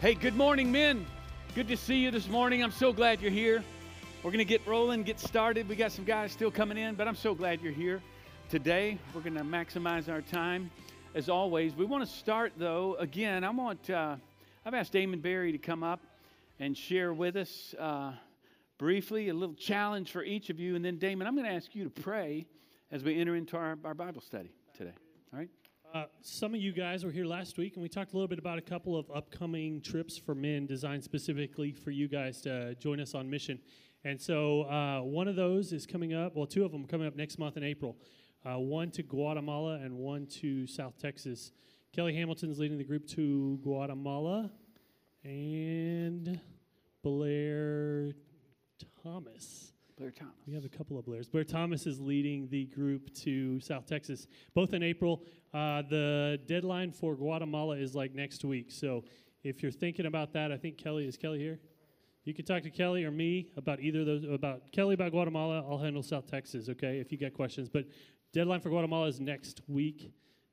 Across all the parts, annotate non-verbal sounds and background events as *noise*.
Hey, good morning, men. Good to see you this morning. I'm so glad you're here. We're going to get rolling, get started. We got some guys still coming in, but I'm so glad you're here today. We're going to maximize our time as always. We want to start, though, again, I want, uh, I've asked Damon Barry to come up and share with us uh, briefly a little challenge for each of you. And then, Damon, I'm going to ask you to pray as we enter into our, our Bible study today. All right? Uh, some of you guys were here last week, and we talked a little bit about a couple of upcoming trips for men designed specifically for you guys to join us on mission. And so uh, one of those is coming up, well, two of them coming up next month in April. Uh, one to Guatemala and one to South Texas. Kelly Hamilton's leading the group to Guatemala, and Blair Thomas Blair Thomas. we have a couple of Blairs. Blair Thomas is leading the group to South Texas, both in April. Uh, the deadline for Guatemala is like next week. So if you're thinking about that, I think Kelly is Kelly here. You can talk to Kelly or me about either of those. About Kelly about Guatemala, I'll handle South Texas. Okay, if you got questions. But deadline for Guatemala is next week,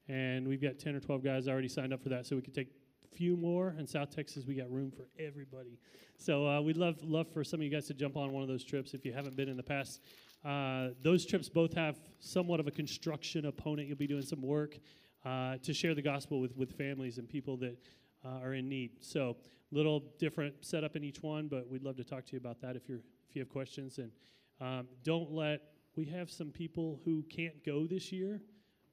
and we've got ten or twelve guys already signed up for that. So we could take few more. In South Texas, we got room for everybody. So uh, we'd love love for some of you guys to jump on one of those trips if you haven't been in the past. Uh, those trips both have somewhat of a construction opponent. You'll be doing some work uh, to share the gospel with with families and people that uh, are in need. So little different setup in each one, but we'd love to talk to you about that if you're if you have questions. And um, don't let we have some people who can't go this year,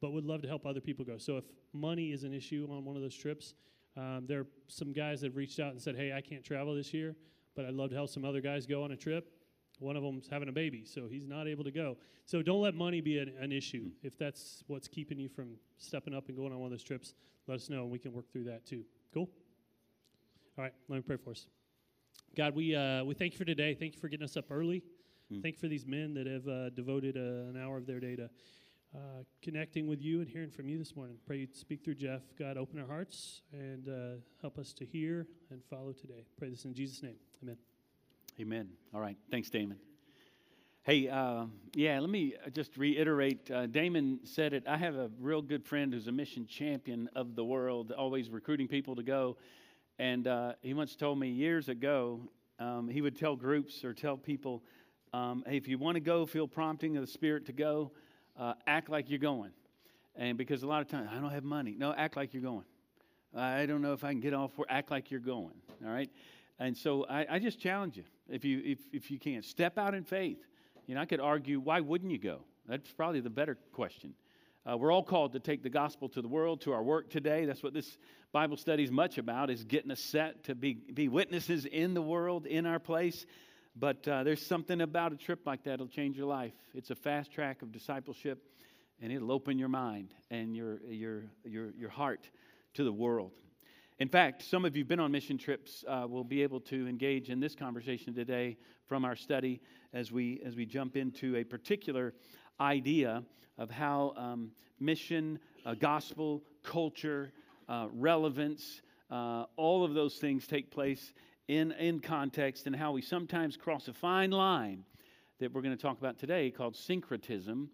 but would love to help other people go. So if money is an issue on one of those trips. Um, there are some guys that have reached out and said, "Hey, I can't travel this year, but I'd love to help some other guys go on a trip." One of them's having a baby, so he's not able to go. So don't let money be an, an issue. If that's what's keeping you from stepping up and going on one of those trips, let us know, and we can work through that too. Cool. All right, let me pray for us. God, we uh, we thank you for today. Thank you for getting us up early. Mm. Thank you for these men that have uh, devoted uh, an hour of their day to uh, connecting with you and hearing from you this morning. Pray you speak through Jeff. God, open our hearts and uh, help us to hear and follow today. Pray this in Jesus' name. Amen. Amen. All right. Thanks, Damon. Hey, uh, yeah, let me just reiterate. Uh, Damon said it. I have a real good friend who's a mission champion of the world, always recruiting people to go. And uh, he once told me years ago, um, he would tell groups or tell people, um, hey, if you want to go, feel prompting of the Spirit to go, uh, act like you're going. And because a lot of times, I don't have money. No, act like you're going. I don't know if I can get off work. Act like you're going. All right? And so I, I just challenge you, if you, if, if you can, step out in faith. You know, I could argue, why wouldn't you go? That's probably the better question. Uh, we're all called to take the gospel to the world, to our work today. That's what this Bible study is much about, is getting us set to be, be witnesses in the world, in our place. But uh, there's something about a trip like that that'll change your life. It's a fast track of discipleship, and it'll open your mind and your, your, your, your heart to the world. In fact, some of you have been on mission trips uh, will be able to engage in this conversation today from our study as we as we jump into a particular idea of how um, mission, uh, gospel, culture, uh, relevance, uh, all of those things take place in in context, and how we sometimes cross a fine line that we're going to talk about today called syncretism,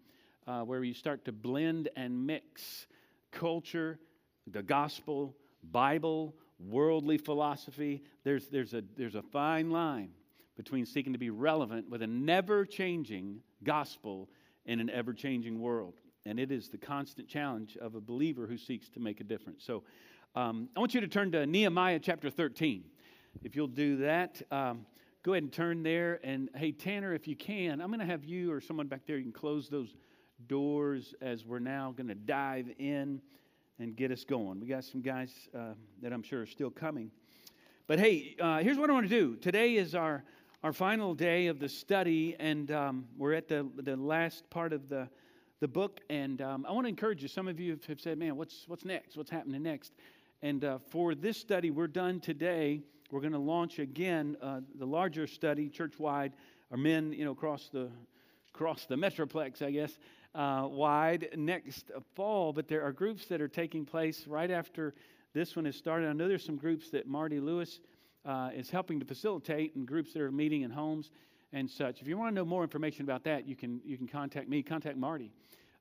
uh, where you start to blend and mix culture, the gospel Bible, worldly philosophy. There's, there's, a, there's a fine line between seeking to be relevant with a never changing gospel in an ever changing world. And it is the constant challenge of a believer who seeks to make a difference. So um, I want you to turn to Nehemiah chapter 13. If you'll do that, um, go ahead and turn there. And hey, Tanner, if you can, I'm going to have you or someone back there, you can close those doors as we're now going to dive in and get us going. We got some guys uh, that I'm sure are still coming. But hey, uh, here's what I want to do. Today is our, our final day of the study, and um, we're at the, the last part of the, the book. And um, I want to encourage you. Some of you have said, man, what's, what's next? What's happening next? And uh, for this study, we're done today. We're going to launch again uh, the larger study, church wide, our men, you know, across the, across the metroplex, I guess uh, wide next fall, but there are groups that are taking place right after this one has started. I know there's some groups that Marty Lewis uh, is helping to facilitate, and groups that are meeting in homes and such. If you want to know more information about that, you can you can contact me, contact Marty.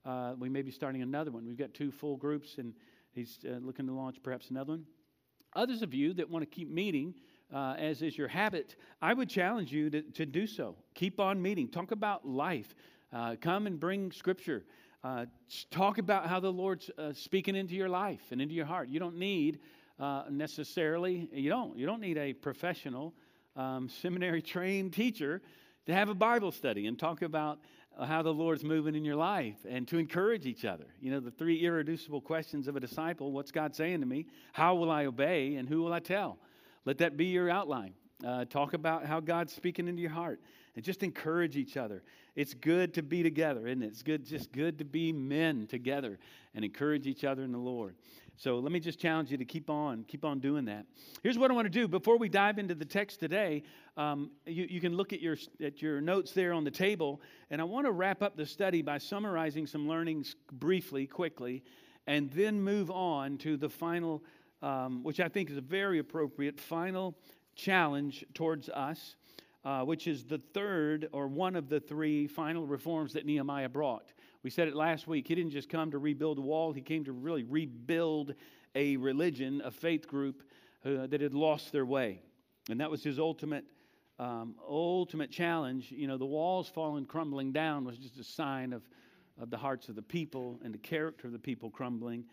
Uh, we may be starting another one. We've got two full groups, and he's uh, looking to launch perhaps another one. Others of you that want to keep meeting, uh, as is your habit, I would challenge you to, to do so. Keep on meeting. Talk about life. Uh, come and bring scripture. Uh, talk about how the Lord's uh, speaking into your life and into your heart. You don't need uh, necessarily, you don't, you don't need a professional um, *laughs* seminary trained teacher to have a Bible study and talk about how the Lord's moving in your life and to encourage each other. You know, the three irreducible questions of a disciple what's God saying to me? How will I obey? And who will I tell? Let that be your outline. Uh, talk about how God's speaking into your heart and just encourage each other. It's good to be together, isn't it? It's good, just good to be men together and encourage each other in the Lord. So let me just challenge you to keep on, keep on doing that. Here's what I want to do before we dive into the text today. Um, you, you can look at your at your notes there on the table, and I want to wrap up the study by summarizing some learnings briefly, quickly, and then move on to the final, um, which I think is a very appropriate final challenge towards us. Uh, which is the third or one of the three final reforms that Nehemiah brought. We said it last week. He didn't just come to rebuild a wall, he came to really rebuild a religion, a faith group uh, that had lost their way. And that was his ultimate. Um, ultimate challenge, you know, the walls falling, crumbling down was just a sign of, of the hearts of the people and the character of the people crumbling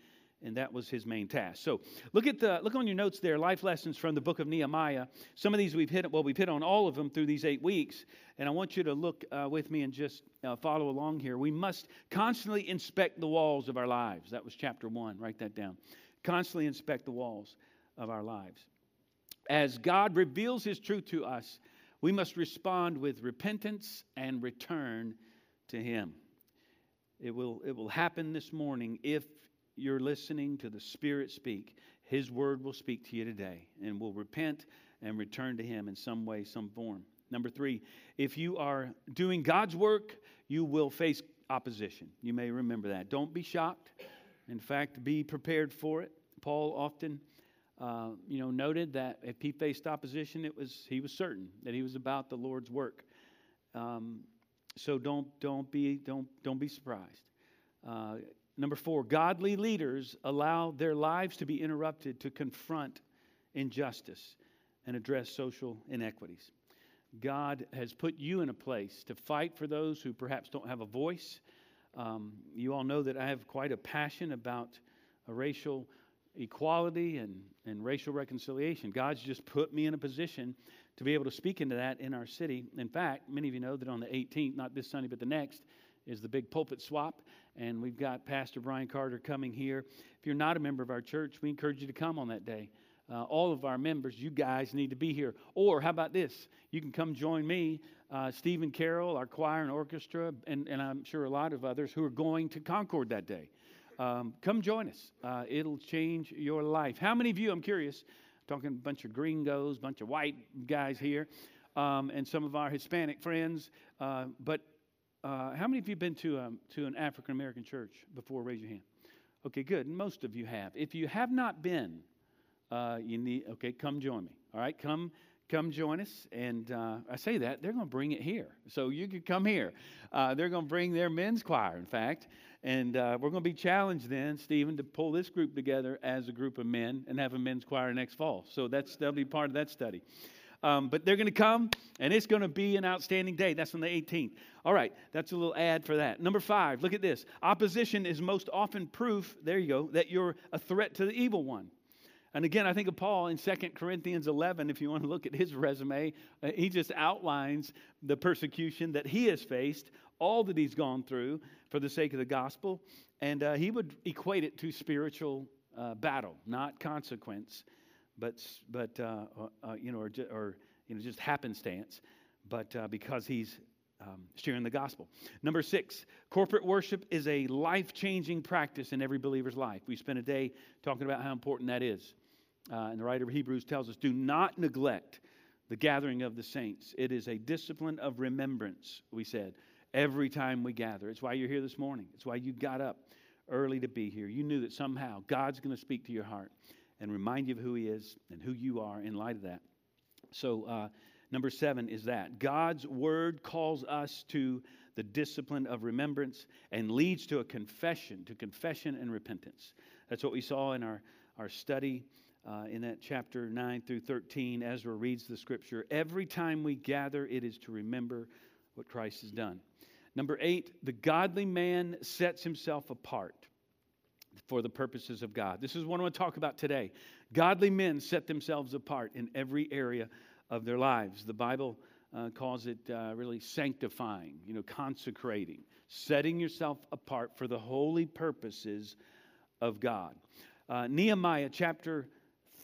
and that was his main task. So look at the look on your notes there, life lessons from the book of Nehemiah. Some of these we've hit well, we've hit on all of them through these eight weeks, and I want you to look uh, with me and just uh, follow along here. We must constantly inspect the walls of our lives. That was chapter one. Write that down. Constantly inspect the walls of our lives. As God reveals His truth to us, we must respond with repentance and return to Him. It will, it will happen this morning if you're listening to the Spirit speak, His word will speak to you today and will repent and return to Him in some way, some form. Number three, if you are doing God's work, you will face opposition. You may remember that. Don't be shocked. In fact, be prepared for it. Paul often, uh, you know, noted that if he faced opposition, it was he was certain that he was about the Lord's work. Um, so don't don't be don't don't be surprised. Uh, Number four, godly leaders allow their lives to be interrupted to confront injustice and address social inequities. God has put you in a place to fight for those who perhaps don't have a voice. Um, you all know that I have quite a passion about a racial equality and, and racial reconciliation. God's just put me in a position to be able to speak into that in our city. In fact, many of you know that on the 18th, not this Sunday, but the next, is the big pulpit swap and we've got Pastor Bryan Carter coming here. If you're not a member of our church, we encourage you to come on that day. Uh, all of our members, you guys need to be here. Or how about this? You can come join me, uh, Stephen Carroll, our choir and orchestra, and, and I'm sure a lot of others who are going to Concord that day. Um, come join us. Uh, it'll change your life. How many of you, I'm curious, talking a bunch of gringos, bunch of white guys here, um, and some of our Hispanic friends, uh, but uh, how many of you have been to, um, to an African American church before? Raise your hand. Okay, good. Most of you have. If you have not been, uh, you need, okay, come join me. All right, come come join us. And uh, I say that, they're going to bring it here. So you could come here. Uh, they're going to bring their men's choir, in fact. And uh, we're going to be challenged then, Stephen, to pull this group together as a group of men and have a men's choir next fall. So that's, that'll be part of that study. Um, but they're going to come, and it's going to be an outstanding day. That's on the 18th. All right, that's a little ad for that. Number five, look at this. Opposition is most often proof, there you go, that you're a threat to the evil one. And again, I think of Paul in 2 Corinthians 11, if you want to look at his resume, uh, he just outlines the persecution that he has faced, all that he's gone through for the sake of the gospel. And uh, he would equate it to spiritual uh, battle, not consequence but but uh, uh, uh, you know, or, or, you know, just happenstance, but uh, because he's um, sharing the gospel. Number six, corporate worship is a life changing practice in every believer's life. We spent a day talking about how important that is. Uh, and the writer of Hebrews tells us do not neglect the gathering of the saints. It is a discipline of remembrance, we said, every time we gather. It's why you're here this morning, it's why you got up early to be here. You knew that somehow God's going to speak to your heart and remind you of who He is and who you are in light of that. So, uh, number seven is that God's Word calls us to the discipline of remembrance and leads to a confession, to confession and repentance. That's what we saw in our, our study uh, in that chapter 9 through 13, Ezra reads the scripture. Every time we gather, it is to remember what Christ has done. Number eight, the godly man sets himself apart for the purposes of God. This is what I want to talk about today. Godly men set themselves apart in every area of their lives. The Bible uh, calls it uh, really sanctifying, you know, consecrating, setting yourself apart for the holy purposes of God. Uh, Nehemiah chapter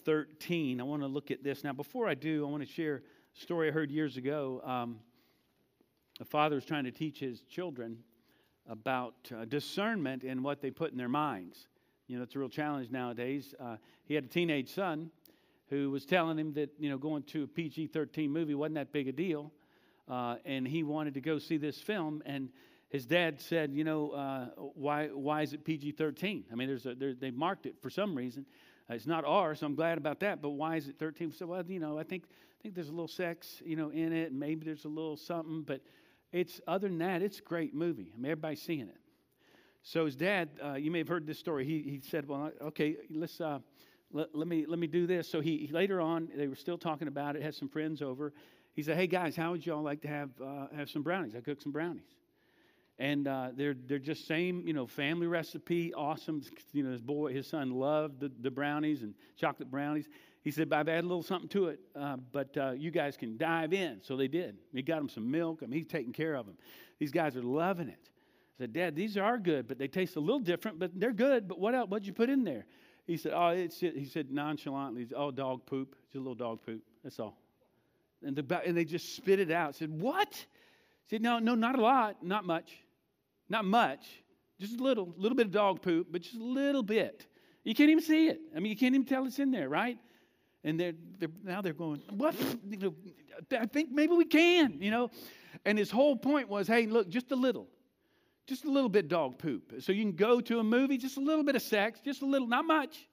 13. I want to look at this. Now, before I do, I want to share a story I heard years ago. Um, a father was trying to teach his children about uh, discernment in what they put in their minds. You know, it's a real challenge nowadays. Uh, he had a teenage son who was telling him that, you know, going to a PG 13 movie wasn't that big a deal. Uh, and he wanted to go see this film. And his dad said, you know, uh, why, why is it PG 13? I mean, there's a, they marked it for some reason. Uh, it's not R, so I'm glad about that. But why is it 13? So, well, you know, I think I think there's a little sex, you know, in it, maybe there's a little something. But it's other than that, it's a great movie. I mean, everybody's seeing it. So his dad, uh, you may have heard this story. He he said, well, okay, let's. Uh, let, let, me let me do this. So he later on, they were still talking about it. Had some friends over. He said, "Hey guys, how would y'all like to have uh, have some brownies? I cooked some brownies." and uh, they're they're just same you know family recipe awesome you know his boy his son loved the, the brownies and chocolate brownies he said i've added a little something to it uh, but uh, you guys can dive in. So they did. He got them some milk. I mean he's taking care of them these guys are loving it. I said dad these are good but they taste a little different but they're good. But what else what'd you put in there? He said oh it's he said nonchalantly oh dog poop just a little dog poop that's all. And, the, and they just spit it out. I said what? He said no no not a lot not much not much, just a little, little bit of dog poop, but just a little bit. You can't even see it. I mean, you can't even tell it's in there, right? And they're, they're now they're going, what? You know, I think maybe we can, you know. And his whole point was, hey, look, just a little, just a little bit dog poop. So you can go to a movie, just a little bit of sex, just a little, not much,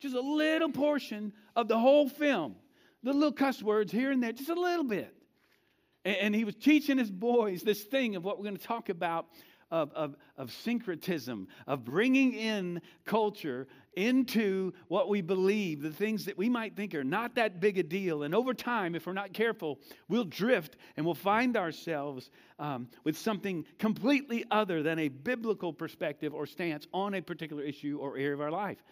just a little portion of the whole film. The little cuss words here and there, just a little bit. And, and he was teaching his boys this thing of what we're going to talk about of, of, of syncretism, of bringing in culture into what we believe, the things that we might think are not that big a deal. And over time, if we're not careful, we'll drift and we'll find ourselves um, with something completely other than a biblical perspective or stance on a particular issue or area of our life.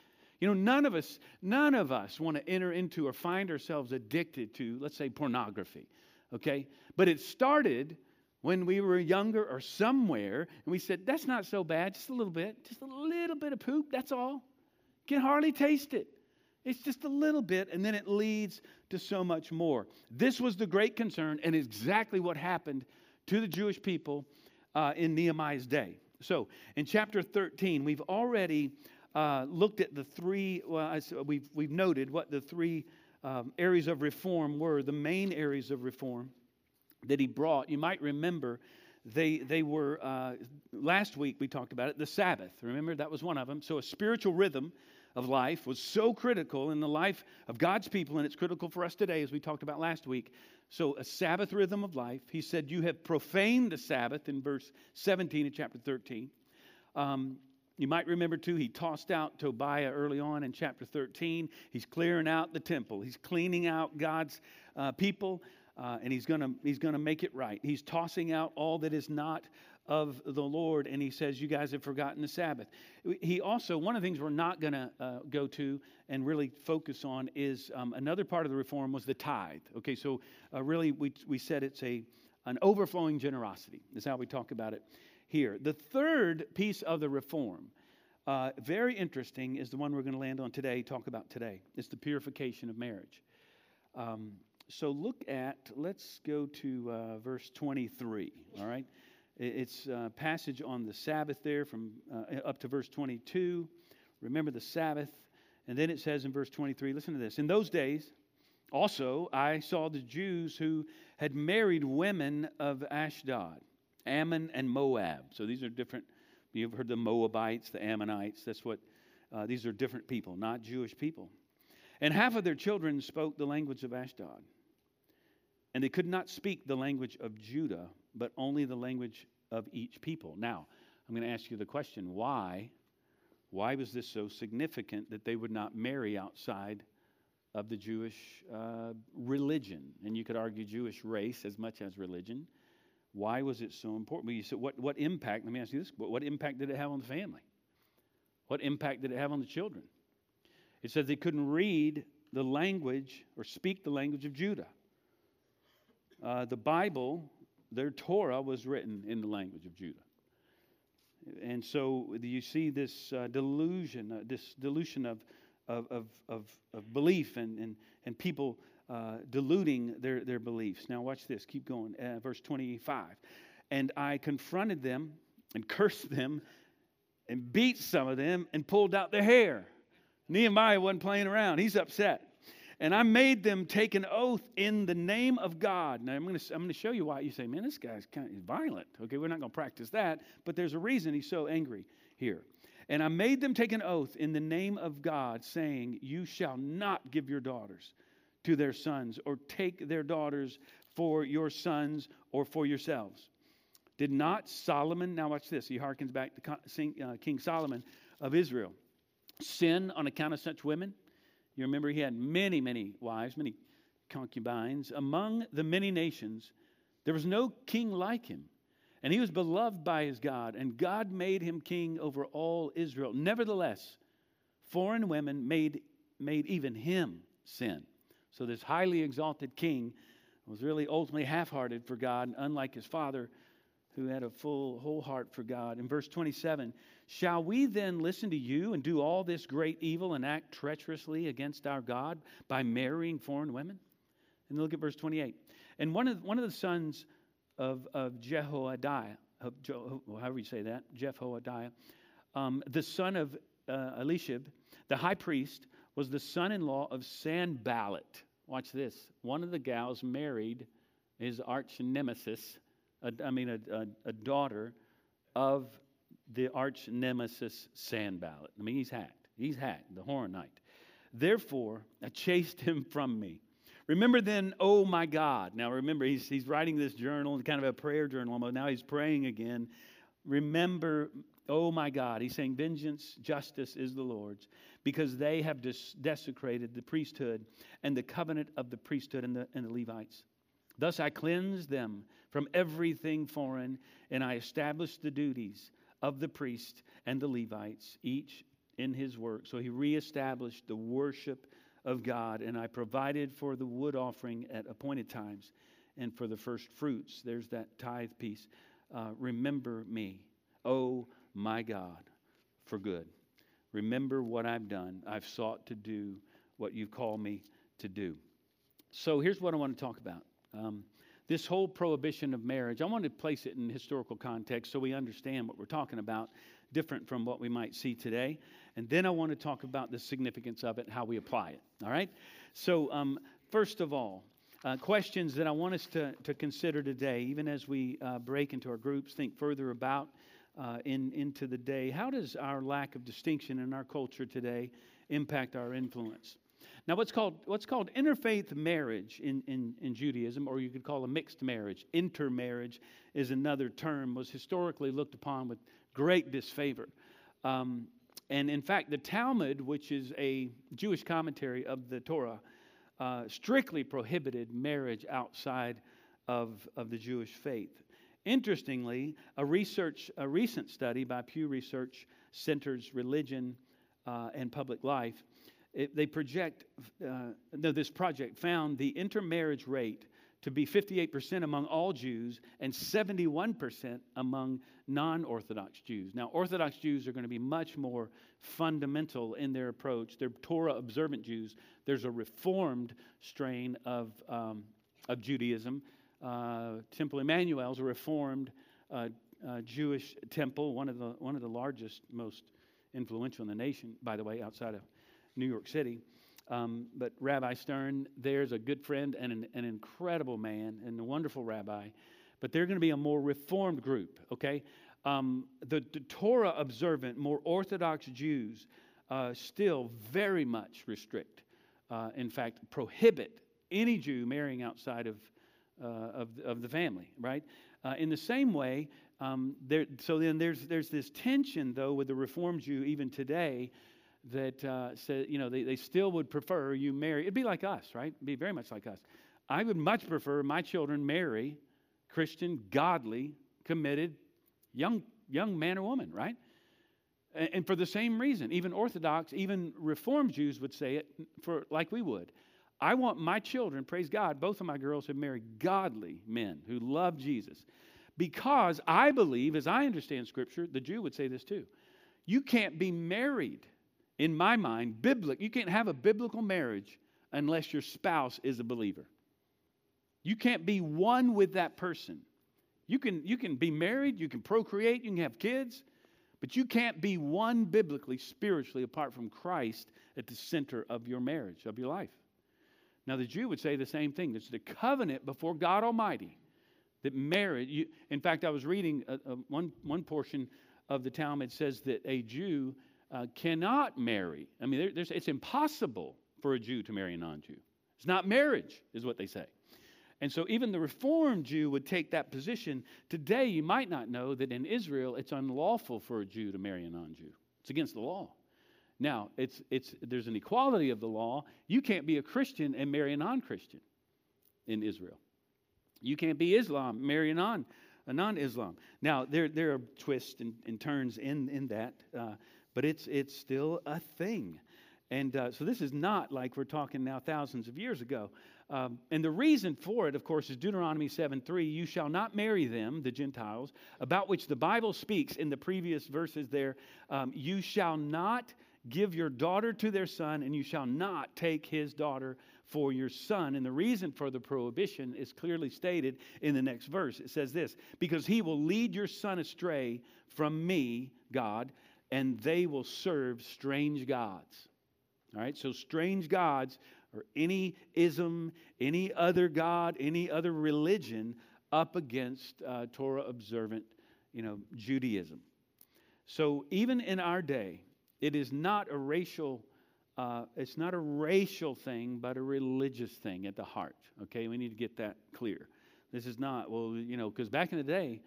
You know, none of us, none of us want to enter into or find ourselves addicted to, let's say, pornography. Okay? But it started when we were younger or somewhere, and we said, That's not so bad, just a little bit, just a little bit of poop, that's all. Can hardly taste it. It's just a little bit, and then it leads to so much more. This was the great concern, and exactly what happened to the Jewish people uh, in Nehemiah's day. So, in chapter 13, we've already uh, looked at the three, well, we've, we've noted what the three um, areas of reform were, the main areas of reform that he brought. You might remember they, they were, uh, last week we talked about it, the Sabbath. Remember, that was one of them. So a spiritual rhythm of life was so critical in the life of God's people, and it's critical for us today, as we talked about last week. So, a Sabbath rhythm of life. He said, You have profaned the Sabbath in verse 17 of chapter 13. Um, you might remember too, he tossed out Tobiah early on in chapter 13. He's clearing out the temple, he's cleaning out God's uh, people uh, and he's going to he's gonna make it right. He's tossing out all that is not of the Lord, and he says, You guys have forgotten the Sabbath. He also, one of the things we're not going to uh, go to and really focus on is um, another part of the reform was the tithe. Okay, so uh, really, we, we said it's a, an overflowing generosity, is how we talk about it here. The third piece of the reform, uh, very interesting, is the one we're going to land on today, talk about today. It's the purification of marriage. Um, so look at, let's go to uh, verse 23, all right? It's a passage on the Sabbath there from uh, up to verse 22. Remember the Sabbath. And then it says in verse 23, listen to this. In those days, also, I saw the Jews who had married women of Ashdod, Ammon, and Moab. So these are different. You've heard the Moabites, the Ammonites. That's what, uh, these are different people, not Jewish people. And half of their children spoke the language of Ashdod. And they could not speak the language of Judah, but only the language of each people. Now, I'm going to ask you the question why? Why was this so significant that they would not marry outside of the Jewish uh, religion. And you could argue Jewish race as much as religion. Why was it so important? Well, you said, what, what impact, let me ask you this, what, what impact did it have on the family? What impact did it have on the children? It says they couldn't read the language or speak the language of Judah. Uh, the Bible, their Torah, was written in the language of Judah. And so you see this uh, delusion, uh, this delusion of, of, of, of, of, belief and, and, and people uh, diluting their, their beliefs. Now, watch this. Keep going. Uh, verse 25. And I confronted them and cursed them and beat some of them and pulled out their hair. Nehemiah wasn't playing around. He's upset. And I made them take an oath in the name of God. Now, I'm going to, I'm going to show you why you say, man, this guy's kind of violent. Okay, we're not going to practice that, but there's a reason he's so angry here. And I made them take an oath in the name of God, saying, You shall not give your daughters to their sons, or take their daughters for your sons or for yourselves. Did not Solomon, now watch this, he harkens back to uh, King Solomon of Israel, sin on account of such women? You remember he had many, many wives, many concubines. Among the many nations, there was no king like him. And he was beloved by his God, and God made him king over all Israel. Nevertheless, foreign women made, made even him sin. So this highly exalted king was really ultimately half hearted for God, unlike his father, who had a full, whole heart for God. In verse 27, Shall we then listen to you and do all this great evil and act treacherously against our God by marrying foreign women? And look at verse 28. And one of, one of the sons of, of Jehoiada, of however you say that, Jehoiada, um, the son of uh, the high priest, was the son in law of Sanballat. Watch this. One of the gals married his arch nemesis, I mean, a, a, a daughter of the arch nemesis Sanballat. I mean, he's hacked. He's hacked, the Horonite. Therefore, I chased him from me. Remember then, oh my God. Now remember, he's, he's writing this journal, kind of a prayer journal, but now he's praying again. Remember, oh my God. He's saying, vengeance, justice is the Lord's, because they have des- desecrated the priesthood and the covenant of the priesthood and the, and the Levites. Thus I cleansed them from everything foreign, and I established the duties of the priest and the Levites, each in his work. So he reestablished the worship of God, and I provided for the wood offering at appointed times and for the first fruits. There's that tithe piece. Uh, remember me, oh my God, for good. Remember what I've done. I've sought to do what you've called me to do. So here's what I want to talk about. Um, this whole prohibition of marriage, I want to place it in historical context so we understand what we're talking about, different from what we might see today. And then I want to talk about the significance of it, how we apply it. All right? So, um, first of all, uh, questions that I want us to, to consider today, even as we uh, break into our groups, think further about uh, in, into the day. How does our lack of distinction in our culture today impact our influence? Now, what's called, what's called interfaith marriage in, in, in Judaism, or you could call a mixed marriage, intermarriage is another term, was historically looked upon with great disfavor. Um, and in fact, the Talmud, which is a Jewish commentary of the Torah, uh, strictly prohibited marriage outside of, of the Jewish faith. Interestingly, a research, a recent study by Pew Research Center's Religion uh, and Public Life it, they project, uh, no, this project found the intermarriage rate to be 58% among all Jews and 71% among non Orthodox Jews. Now, Orthodox Jews are going to be much more fundamental in their approach. They're Torah observant Jews. There's a reformed strain of, um, of Judaism. Uh, temple Emanu-El is a reformed uh, uh, Jewish temple, one of, the, one of the largest, most influential in the nation, by the way, outside of New York City. Um, but Rabbi Stern, there's a good friend and an, an incredible man and a wonderful rabbi. But they're going to be a more reformed group, okay? Um, the, the, Torah observant, more Orthodox Jews uh, still very much restrict, uh, in fact, prohibit any Jew marrying outside of, uh, of, of, the family, right? Uh, in the same way, um, there, so then there's, there's this tension, though, with the Reformed Jew even today that uh, said, you know, they, they still would prefer you marry. It'd be like us, right? It'd be very much like us. I would much prefer my children marry Christian, godly, committed, young, young man or woman, right? And, and for the same reason, even Orthodox, even Reformed Jews would say it for like we would. I want my children, praise God, both of my girls have married godly men who love Jesus. Because I believe, as I understand Scripture, the Jew would say this too. You can't be married, in my mind, biblical. You can't have a biblical marriage unless your spouse is a believer. You can't be one with that person. You can, you can be married, you can procreate, you can have kids, but you can't be one biblically, spiritually, apart from Christ at the center of your marriage, of your life. Now, the Jew would say the same thing. There's the covenant before God Almighty that marriage, you, in fact, I was reading a, a, one, one portion of the Talmud says that a Jew uh, cannot marry. I mean, there, it's impossible for a Jew to marry a non Jew. It's not marriage, is what they say. And so even the Reformed Jew would take that position. Today, you might not know that in Israel, it's unlawful for a Jew to marry a non Jew, it's against the law. Now, it's, it's, there's an equality of the law. You can't be a Christian and marry a non Christian in Israel. You can't be Islam, marry a non Islam. Now, there, there are twists and, and turns in, in that, uh, but it's, it's still a thing. And uh, so this is not like we're talking now thousands of years ago. Um, and the reason for it, of course, is Deuteronomy 7 3. You shall not marry them, the Gentiles, about which the Bible speaks in the previous verses there. Um, you shall not give your daughter to their son, and you shall not take his daughter for your son. And the reason for the prohibition is clearly stated in the next verse. It says this Because he will lead your son astray from me, God, and they will serve strange gods. All right, so strange gods or any ism, any other God, any other religion up against uh, Torah observant, you know, Judaism. So even in our day, it is not a racial. Uh, it's not a racial thing, but a religious thing at the heart. Okay, we need to get that clear. This is not well, you know, because back in the day,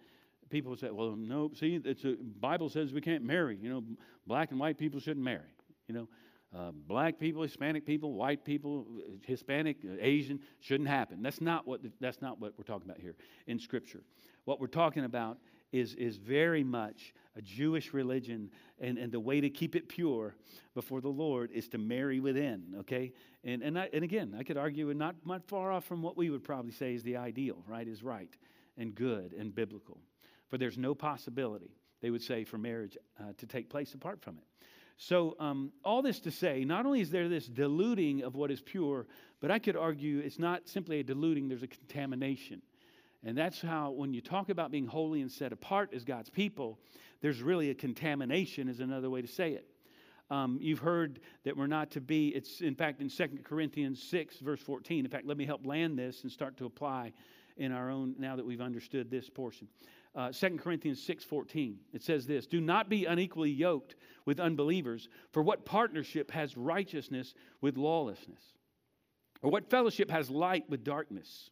people say, "Well, no, see, the Bible says we can't marry. You know, black and white people shouldn't marry. You know, uh, black people, Hispanic people, white people, Hispanic, uh, Asian shouldn't happen. That's not what that's not what we're talking about here in Scripture. What we're talking about is is very much a Jewish religion, and, and the way to keep it pure before the Lord is to marry within. Okay, and and I, and again, I could argue, and not not far off from what we would probably say is the ideal. Right, is right and good and biblical. For there's no possibility they would say for marriage uh, to take place apart from it. So, um, all this to say, not only is there this diluting of what is pure, but I could argue it's not simply a diluting, there's a contamination. And that's how, when you talk about being holy and set apart as God's people, there's really a contamination, is another way to say it. Um, you've heard that we're not to be, it's in fact in 2 Corinthians 6, verse 14. In fact, let me help land this and start to apply in our own, now that we've understood this portion uh, 2 Corinthians 6:14. It says this, "Do not be unequally yoked with unbelievers, for what partnership has righteousness with lawlessness? Or what fellowship has light with darkness?"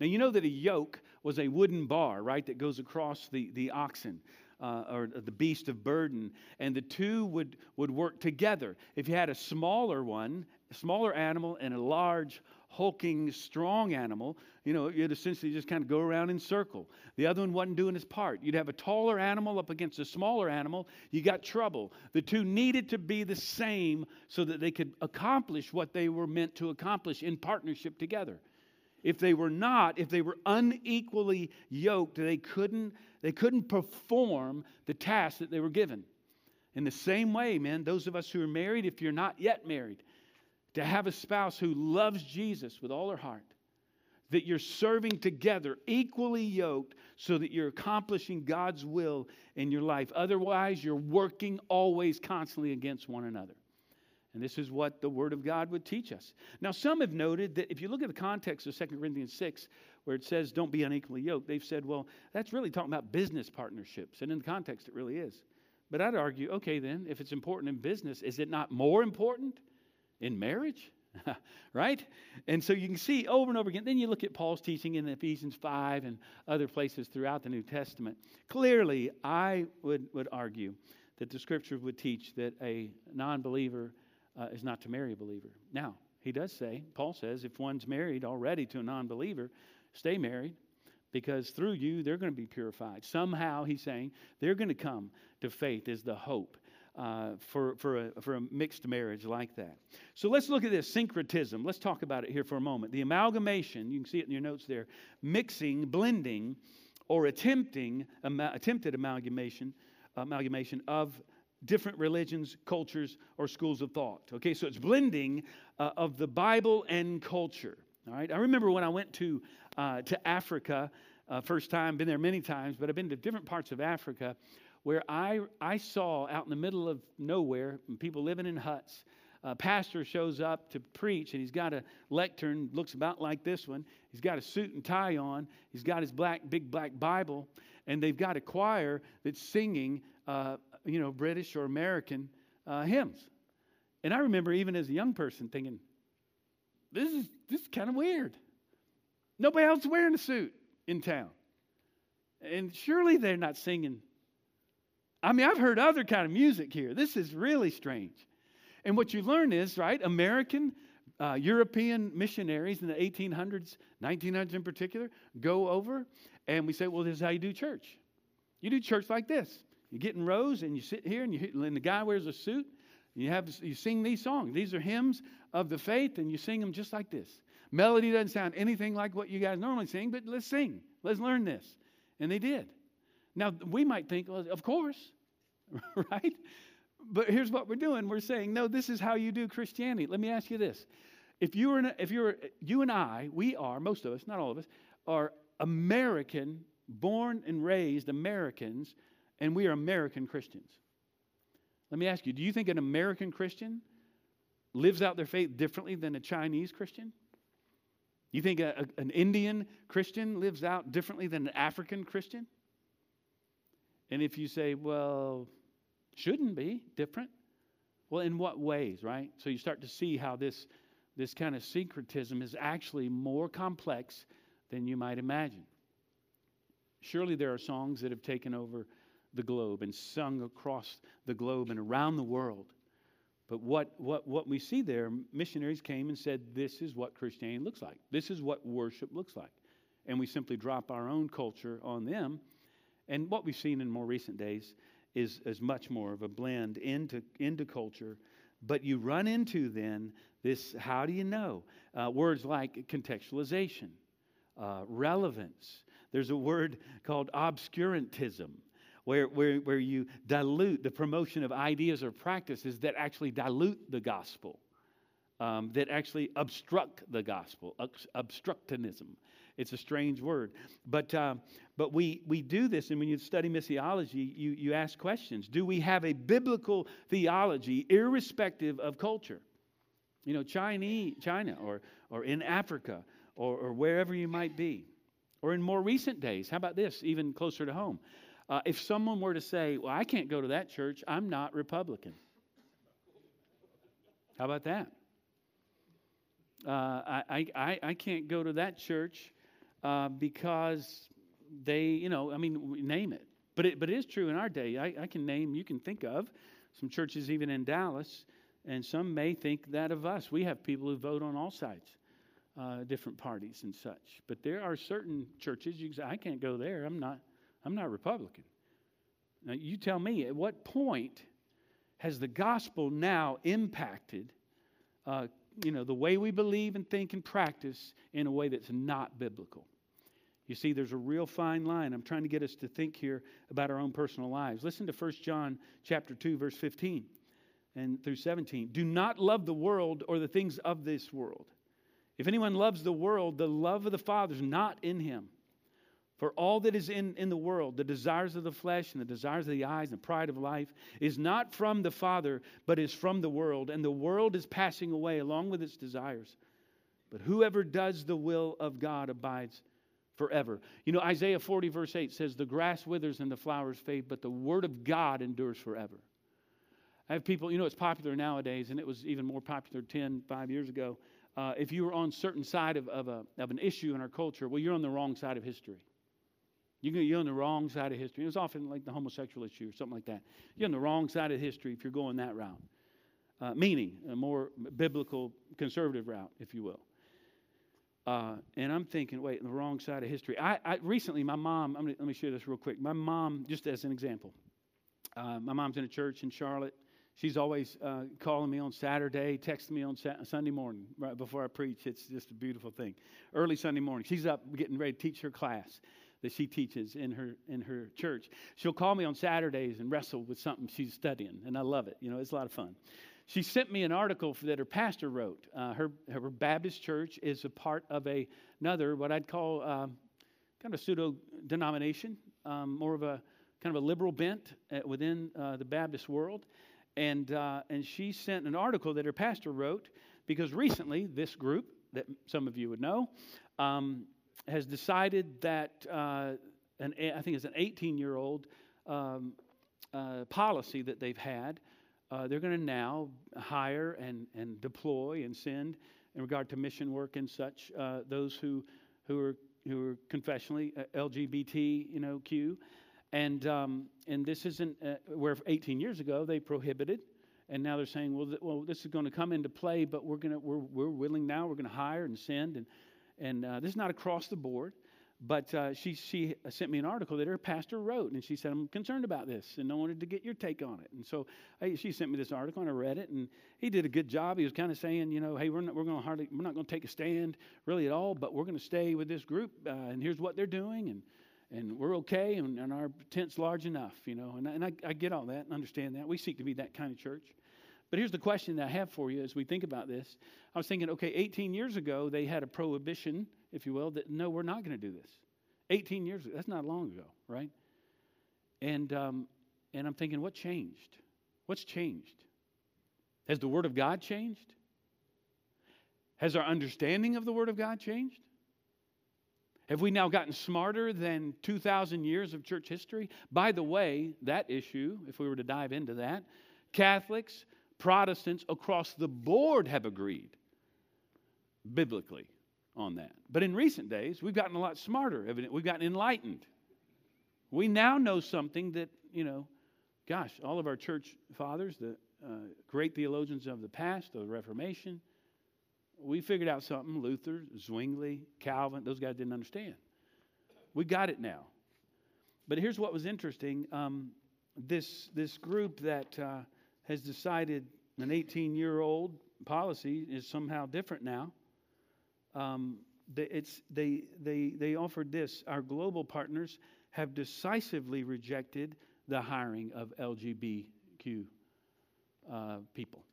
Now you know that a yoke was a wooden bar, right, that goes across the, the oxen. Uh, or the beast of burden, and the two would, would work together. If you had a smaller one, a smaller animal, and a large hulking, strong animal, you know, you'd essentially just kind of go around in circle. The other one wasn't doing his part. You'd have a taller animal up against a smaller animal, you got trouble. The two needed to be the same so that they could accomplish what they were meant to accomplish in partnership together. If they were not, if they were unequally yoked, they couldn't, they couldn't perform the task that they were given. In the same way, man, those of us who are married, if you're not yet married, to have a spouse who loves Jesus with all her heart, that you're serving together, equally yoked, so that you're accomplishing God's will in your life. Otherwise, you're working always constantly against one another. And this is what the Word of God would teach us. Now, some have noted that if you look at the context of 2 Corinthians 6, where it says, don't be unequally yoked, they've said, well, that's really talking about business partnerships. And in the context, it really is. But I'd argue, okay, then, if it's important in business, is it not more important in marriage? *laughs* right? And so you can see over and over again. Then you look at Paul's teaching in Ephesians 5 and other places throughout the New Testament. Clearly, I would, would argue that the scripture would teach that a non believer uh, is not to marry a believer. Now, he does say, Paul says, if one's married already to a non believer, stay married because through you they're going to be purified. Somehow, he's saying, they're going to come to faith is the hope. Uh, for, for, a, for a mixed marriage like that. So let's look at this syncretism. Let's talk about it here for a moment. The amalgamation, you can see it in your notes there, mixing, blending, or attempting, attempted amalgamation, amalgamation of different religions, cultures, or schools of thought. Okay, so it's blending uh, of the Bible and culture. All right, I remember when I went to uh, to Africa uh, first time. Been there many times, but I've been to different parts of Africa where I, I saw out in the middle of nowhere, people living in huts, a pastor shows up to preach and he's got a lectern looks about like this one. He's got a suit and tie on. He's got his black big black bible and they've got a choir that's singing uh, you know british or american uh, hymns. And i remember even as a young person thinking this is this is kind of weird. Nobody else wearing a suit in town. And surely they're not singing I mean, I've heard other kind of music here. This is really strange. And what you learn is, right, American, uh, European missionaries in the 1800s, 1900s in particular, go over and we say, well, this is how you do church. You do church like this. You get in rows and you sit here and, you, and the guy wears a suit. You, have, you sing these songs. These are hymns of the faith and you sing them just like this. Melody doesn't sound anything like what you guys normally sing, but let's sing. Let's learn this. And they did. Now, we might think, well, of course, *laughs* right? But here's what we're doing. We're saying, no, this is how you do Christianity. Let me ask you this. If you were, if you're, you and I, we are, most of us, not all of us, are American, born and raised Americans, and we are American Christians. Let me ask you, do you think an American Christian lives out their faith differently than a Chinese Christian? You think a, a, an Indian Christian lives out differently than an African Christian? And if you say, well, shouldn't be different, well, in what ways, right? So you start to see how this, this kind of syncretism is actually more complex than you might imagine. Surely there are songs that have taken over the globe and sung across the globe and around the world. But what, what, what we see there, missionaries came and said, This is what Christianity looks like. This is what worship looks like. And we simply drop our own culture on them and what we've seen in more recent days is, is much more of a blend into, into culture. But you run into then this how do you know? Uh, words like contextualization, uh, relevance. There's a word called obscurantism. Where, where, where you dilute the promotion of ideas or practices that actually dilute the gospel, um, that actually obstruct the gospel, obstructionism. It's a strange word. But, uh, but we, we do this, and when you study missiology, you, you ask questions. Do we have a biblical theology irrespective of culture? You know, Chinese, China or, or in Africa or, or wherever you might be. Or in more recent days, how about this, even closer to home? Uh, if someone were to say, Well, I can't go to that church, I'm not Republican. How about that? Uh, I, I, I can't go to that church uh, because they, you know, I mean, name it. But it, but it is true in our day. I, I can name, you can think of some churches even in Dallas, and some may think that of us. We have people who vote on all sides, uh, different parties and such. But there are certain churches you can say, I can't go there. I'm not, I'm not Republican. Now, you tell me, at what point has the gospel now impacted uh, you know, the way we believe and think and practice in a way that's not biblical. You see, there's a real fine line. I'm trying to get us to think here about our own personal lives. Listen to 1 John chapter 2, verse 15 and through 17. Do not love the world or the things of this world. If anyone loves the world, the love of the Father is not in him. For all that is in, in the world, the desires of the flesh and the desires of the eyes and the pride of life, is not from the Father, but is from the world. And the world is passing away along with its desires. But whoever does the will of God abides forever. You know, Isaiah 40, verse 8 says, The grass withers and the flowers fade, but the word of God endures forever. I have people, you know, it's popular nowadays, and it was even more popular 10, 5 years ago. Uh, if you were on certain side of, of, a, of an issue in our culture, well, you're on the wrong side of history. You're on the wrong side of history. It was often like the homosexual issue or something like that. You're on the wrong side of history if you're going that route. Uh, meaning a more biblical, conservative route, if you will. Uh, and I'm thinking, wait, the wrong side of history. I, I recently, my mom. Gonna, let me share this real quick. My mom, just as an example, uh, my mom's in a church in Charlotte. She's always uh, calling me on Saturday, texting me on sa- Sunday morning right before I preach. It's just a beautiful thing. Early Sunday morning, she's up getting ready to teach her class that she teaches in her in her church. She'll call me on Saturdays and wrestle with something she's studying, and I love it. You know, it's a lot of fun. She sent me an article that her pastor wrote. Uh, her her Baptist church is a part of a, another what I'd call um, kind of a pseudo denomination, um, more of a kind of a liberal bent uh, within uh, the Baptist world. And, uh, and she sent an article that her pastor wrote because recently this group, that some of you would know, um, has decided that uh, an, I think it's an 18 year old um, policy that they've had. Uh, they're going to now hire and, and deploy and send, in regard to mission work and such, uh, those who, who, are, who are confessionally uh, LGBT, you know, Q. And, um, and this isn't uh, where 18 years ago they prohibited, and now they're saying, well, th- well this is going to come into play, but we're, gonna, we're, we're willing now, we're going to hire and send. And, and uh, this is not across the board, but uh, she, she sent me an article that her pastor wrote, and she said, I'm concerned about this, and I wanted to get your take on it. And so she sent me this article, and I read it, and he did a good job. He was kind of saying, you know, hey, we're not, we're gonna hardly, we're not going to take a stand really at all, but we're going to stay with this group, uh, and here's what they're doing, and and we're okay, and, and our tent's large enough, you know. And, and I, I get all that and understand that. We seek to be that kind of church. But here's the question that I have for you as we think about this. I was thinking, okay, 18 years ago, they had a prohibition, if you will, that no, we're not going to do this. 18 years ago, that's not long ago, right? And, um, and I'm thinking, what changed? What's changed? Has the Word of God changed? Has our understanding of the Word of God changed? Have we now gotten smarter than 2,000 years of church history? By the way, that issue, if we were to dive into that, Catholics, Protestants across the board have agreed biblically on that. But in recent days, we've gotten a lot smarter. We've gotten enlightened. We now know something that, you know, gosh, all of our church fathers, the uh, great theologians of the past, the Reformation, we figured out something Luther, Zwingli, Calvin, those guys didn't understand. We got it now. But here's what was interesting um, this, this group that uh, has decided an 18 year old policy is somehow different now. Um, they, it's, they, they, they offered this our global partners have decisively rejected the hiring of LGBTQ uh, people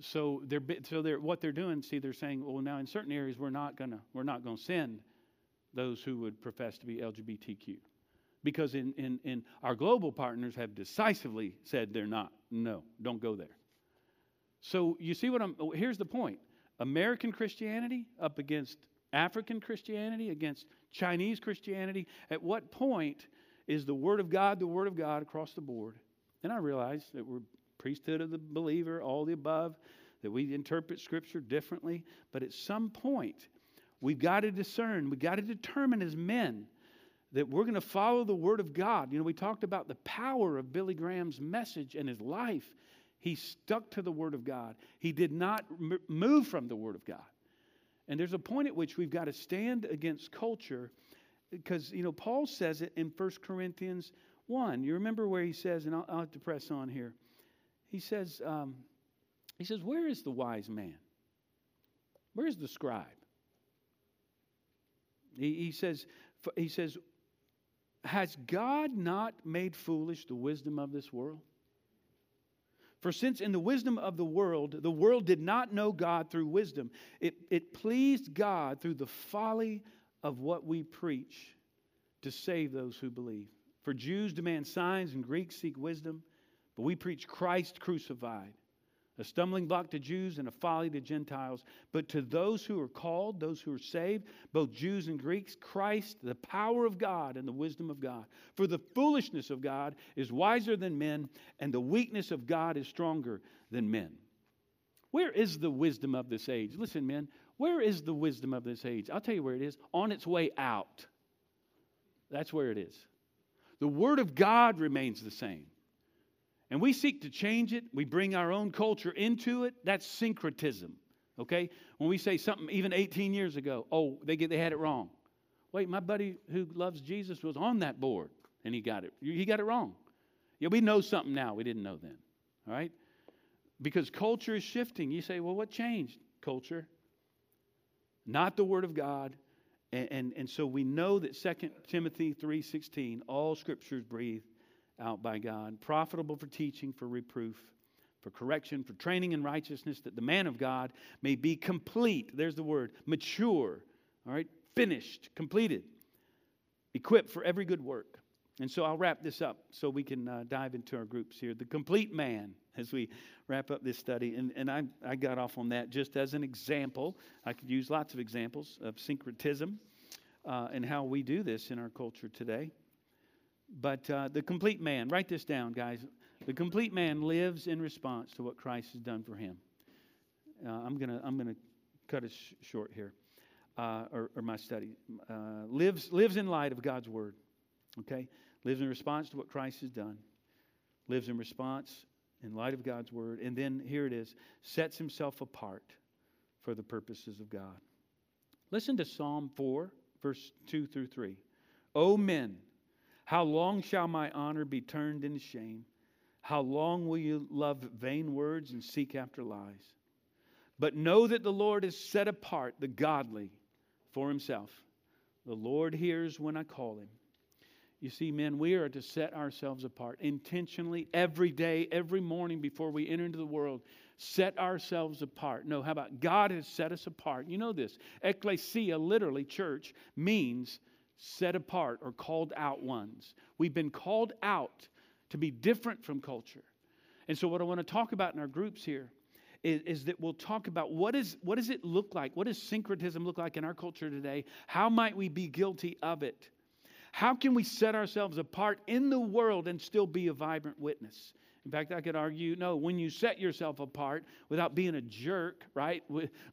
so they're so they're what they're doing. See, they're saying, well, now in certain areas we're not gonna we're not gonna send those who would profess to be LGBTQ, because in in in our global partners have decisively said they're not. No, don't go there. So you see what I'm. Oh, here's the point: American Christianity up against African Christianity against Chinese Christianity. At what point is the Word of God the Word of God across the board? And I realize that we're priesthood of the believer, all the above, that we interpret Scripture differently. But at some point, we've got to discern, we've got to determine as men that we're going to follow the Word of God. You know, we talked about the power of Billy Graham's message and his life. He stuck to the Word of God, he did not move from the Word of God. And there's a point at which we've got to stand against culture because, you know, Paul says it in 1 Corinthians 1. You remember where he says, and I'll, I'll have to press on here he says, um, he says, where is the wise man? Where is the scribe? He, he says, he says, has God not made foolish the wisdom of this world? For since in the wisdom of the world, the world did not know God through wisdom, it, it pleased God through the folly of what we preach to save those who believe. For Jews demand signs and Greeks seek wisdom. But we preach Christ crucified, a stumbling block to Jews and a folly to Gentiles. But to those who are called, those who are saved, both Jews and Greeks, Christ, the power of God and the wisdom of God. For the foolishness of God is wiser than men, and the weakness of God is stronger than men. Where is the wisdom of this age? Listen, men, where is the wisdom of this age? I'll tell you where it is on its way out. That's where it is. The Word of God remains the same. And we seek to change it, we bring our own culture into it. That's syncretism. Okay? When we say something even 18 years ago, oh, they, get, they had it wrong. Wait, my buddy who loves Jesus was on that board and he got it. He got it wrong. Yeah, we know something now we didn't know then. All right? Because culture is shifting. You say, well, what changed? Culture. Not the Word of God. And, and, and so we know that 2 Timothy 3.16, all scriptures breathed out by God, profitable for teaching, for reproof, for correction, for training in righteousness, that the man of God may be complete. There's the word, mature, all right, finished, completed, equipped for every good work. And so I'll wrap this up so we can uh, dive into our groups here. The complete man, *laughs* as we wrap up this study. And, and I, I got off on that just as an example. I could use lots of examples of syncretism uh, and how we do this in our culture today. But uh, the complete man, write this down, guys. The complete man lives in response to what Christ has done for him. Uh, I'm going to I'm gonna cut sh- short here, uh, or, or, my study. Uh, lives, lives in light of God's word, okay? Lives in response to what Christ has done. Lives in response in light of God's word. And then here it is sets himself apart for the purposes of God. Listen to Psalm 4, verse 2 through 3. O men, how long shall my honor be turned into shame? How long will you love vain words and seek after lies? But know that the Lord has set apart the godly for himself. The Lord hears when I call him. You see, men, we are to set ourselves apart intentionally every day, every morning before we enter into the world. Set ourselves apart. No, how about God has set us apart? You know this. Ecclesia, literally, church, means set apart or called out ones. We've been called out to be different from culture. And so, what I want to talk about in our groups here is, is, that we'll talk about what, is, what does it look like? What does syncretism look like in our culture today? How might we be guilty of it? How can we set ourselves apart in the world and still be a vibrant witness? In fact, I could argue no, when you set yourself apart without being a jerk, right,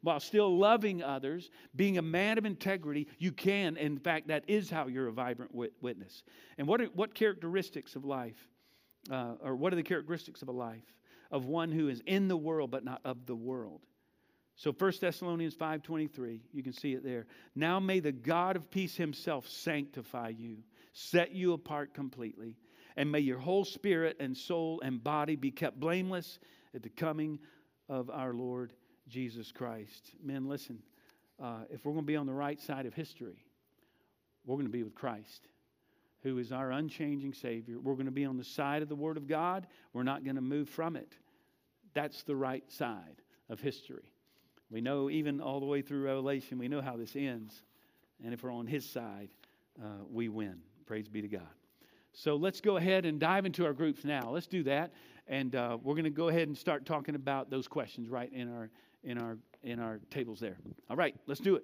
while still loving others, being a man of integrity, you can. In fact, that is how you're a vibrant witness. And what, are, what characteristics of life, uh, or what are the characteristics of a life of one who is in the world but not of the world? So 1 Thessalonians 5:23, you can see it there. Now may the God of peace himself sanctify you, set you apart completely and may your whole spirit and soul and body be kept blameless at the coming of our Lord Jesus Christ. Men, listen, uh, if we're going to be on the right side of history, we're going to be with Christ, who is our unchanging Savior. We're going to be on the side of the Word of God. We're not going to move from it. That's the right side of history. We know, even all the way through Revelation, we know how this ends. And if we're on His side, uh, we win. Praise be to God. So let's go ahead and dive into our groups now. Let's do that, and uh, we're going to go ahead and start talking about those questions right in our in our in our tables there. All right, let's do it.